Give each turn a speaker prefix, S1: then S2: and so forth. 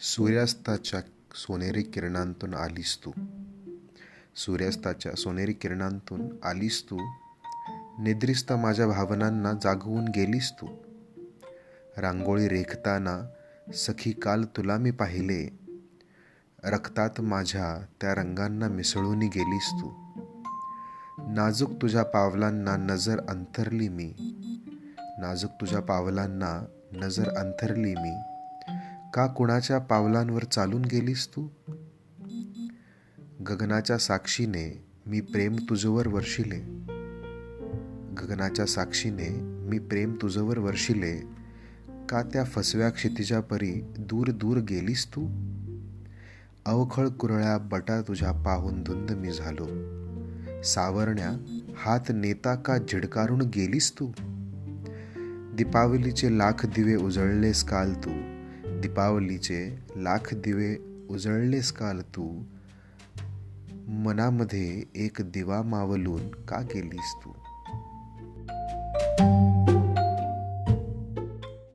S1: सूर्यास्ताच्या सोनेरी किरणांतून आलीस तू. सूर्यास्ताच्या सोनेरी किरणांतून आलीस तू. निद्रिस्त माझ्या भावनांना जागवून गेलीस तू. रांगोळी रेखताना सखी काल तुला मी पाहिले. रक्तात माझ्या त्या रंगांना मिसळून गेलीस तू. नाजूक तुझ्या पावलांना नजर अंतरली मी. नाजूक तुझ्या पावलांना नजर अंतरली मी. का कुणाच्या पावलांवर चालून गेलीस तू? गगनाच्या साक्षीने मी प्रेम तुझवर वर्षिले. गगनाच्या साक्षीने मी प्रेम तुझवर वर्षिले. का त्या फसव्या क्षितिजा परी दूर दूर गेलीस तू? अवखळ कुरळ्या बटा तुझ्या पाहून धुंद मी झालो. सावरण्या हात नेता का झिडकारून गेलीस तू? दीपावलीचे लाख दिवे उजळलेस काल तू. दीपावलीचे लाख दिवे उजळलेस काल तू? मनामध्ये एक दिवा मावलून का गेलीस तू?